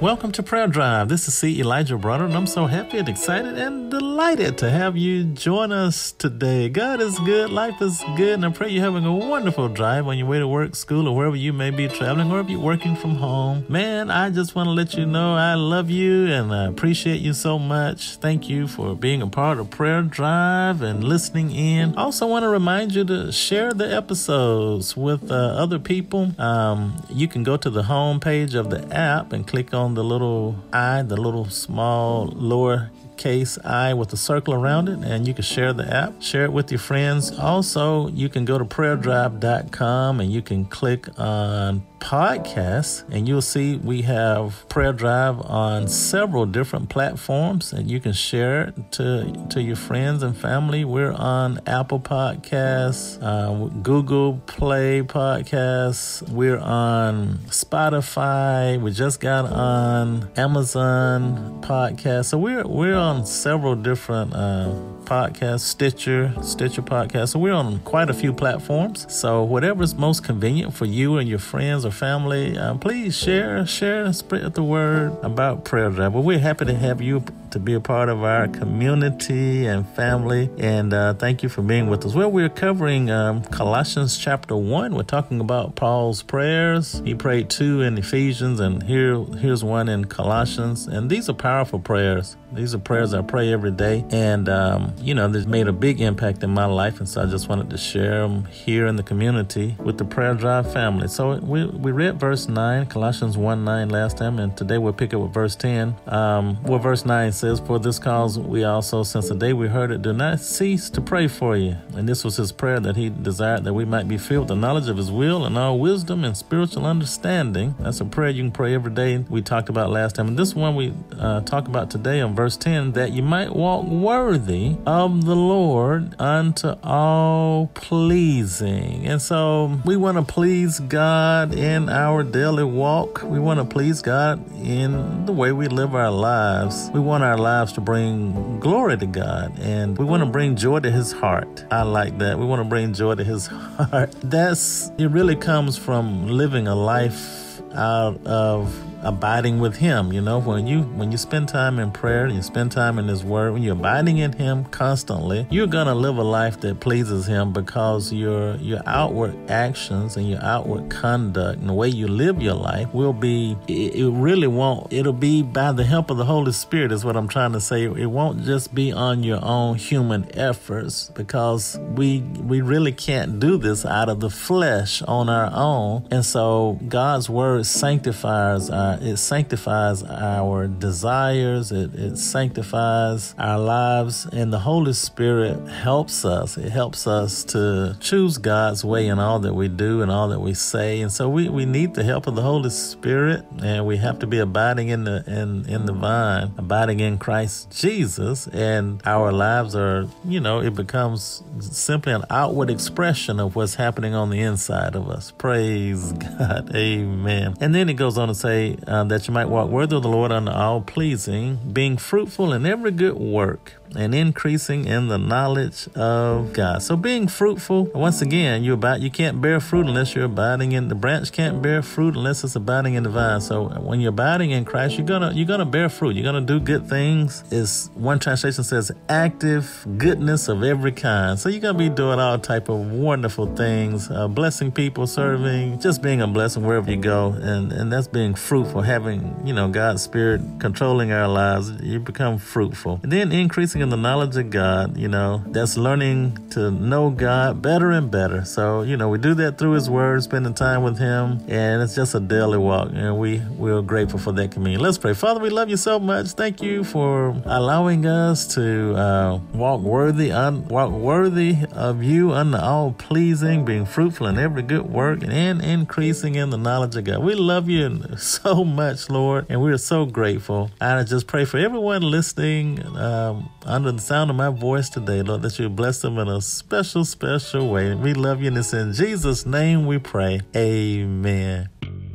Welcome to Prayer Drive. This is C. Elijah Bronner, and I'm so happy and excited and delighted to have you join us today. God is good, life is good, and I pray you're having a wonderful drive on your way to work, school, or wherever you may be traveling, or if you're working from home. Man, I just want to let you know I love you and I appreciate you so much. Thank you for being a part of Prayer Drive and listening in. Also want to remind you to share the episodes with uh, other people. Um, you can go to the home page of the app and click on the little I, the little small lower case I with a circle around it, and you can share the app, share it with your friends. Also, you can go to prayerdrive.com and you can click on podcasts, and you'll see we have Prayer Drive on several different platforms, and you can share it to to your friends and family. We're on Apple Podcasts, uh, Google Play Podcasts. We're on Spotify. We just got on Amazon Podcast. So we're we're on several different. Uh, podcast, Stitcher, Stitcher podcast. So we're on quite a few platforms. So whatever's most convenient for you and your friends or family, um, please share, share, spread the word about Prayer Drive. We're happy to have you to be a part of our community and family. And uh, thank you for being with us. Well, we're covering um, Colossians chapter one. We're talking about Paul's prayers. He prayed two in Ephesians, and here here's one in Colossians. And these are powerful prayers. These are prayers I pray every day, and um, you know, they've made a big impact in my life. And so I just wanted to share them here in the community with the Prayer Drive family. So we we read verse nine, Colossians one nine last time, and today we'll pick up with verse ten. Um, well, verse nine says, For this cause we also, since the day we heard it, do not cease to pray for you. And this was his prayer that he desired that we might be filled with the knowledge of his will and all wisdom and spiritual understanding. That's a prayer you can pray every day. We talked about last time. And this one we uh, talk about today on verse 10 that you might walk worthy of the Lord unto all pleasing. And so we want to please God in our daily walk. We want to please God in the way we live our lives. We want our lives to bring glory to God and we want to bring joy to his heart. I like that. We want to bring joy to his heart. That's it really comes from living a life out of abiding with him you know when you when you spend time in prayer you spend time in his word when you're abiding in him constantly you're gonna live a life that pleases him because your your outward actions and your outward conduct and the way you live your life will be it, it really won't it'll be by the help of the holy spirit is what i'm trying to say. It won't just be on your own human efforts because we we really can't do this out of the flesh on our own. And so god's word sanctifies our uh, it sanctifies our desires, it, it sanctifies our lives, and the Holy Spirit helps us. It helps us to choose God's way in all that we do and all that we say. And so we, we need the help of the Holy Spirit, and we have to be abiding in the in, in the vine, abiding in Christ Jesus, and our lives are, you know, it becomes simply an outward expression of what's happening on the inside of us. Praise God. Amen. And then it goes on to say, uh, that you might walk worthy of the Lord unto all pleasing, being fruitful in every good work and increasing in the knowledge of God. So being fruitful, once again, you about you can't bear fruit unless you're abiding in the branch can't bear fruit unless it's abiding in the vine. So when you're abiding in Christ, you're gonna you're gonna bear fruit. You're gonna do good things. Is one translation says active goodness of every kind. So you're gonna be doing all type of wonderful things, uh, blessing people, serving, just being a blessing wherever you go, and and that's being fruitful. Having you know God's Spirit controlling our lives, you become fruitful, and then increasing in the knowledge of God, you know, that's learning to know God better and better. So, you know, we do that through His Word, spending time with Him, and it's just a daily walk, and we, we're grateful for that communion. Let's pray. Father, we love you so much. Thank you for allowing us to uh, walk worthy, un- walk worthy of you unto all pleasing, being fruitful in every good work, and increasing in the knowledge of God. We love you so much, Lord, and we're so grateful. I just pray for everyone listening um, under the sound of my voice today, Lord, that you bless them in a special, special way. We love you, and it's in Jesus' name we pray. Amen.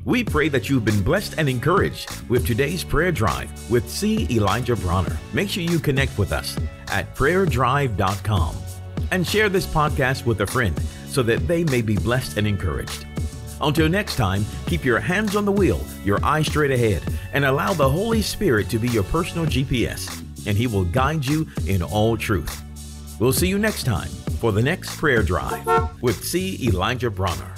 We pray that you've been blessed and encouraged with today's prayer drive with C. Elijah Bronner. Make sure you connect with us at prayerdrive.com and share this podcast with a friend so that they may be blessed and encouraged. Until next time, keep your hands on the wheel, your eyes straight ahead, and allow the Holy Spirit to be your personal GPS, and He will guide you in all truth. We'll see you next time for the next prayer drive with C. Elijah Bronner.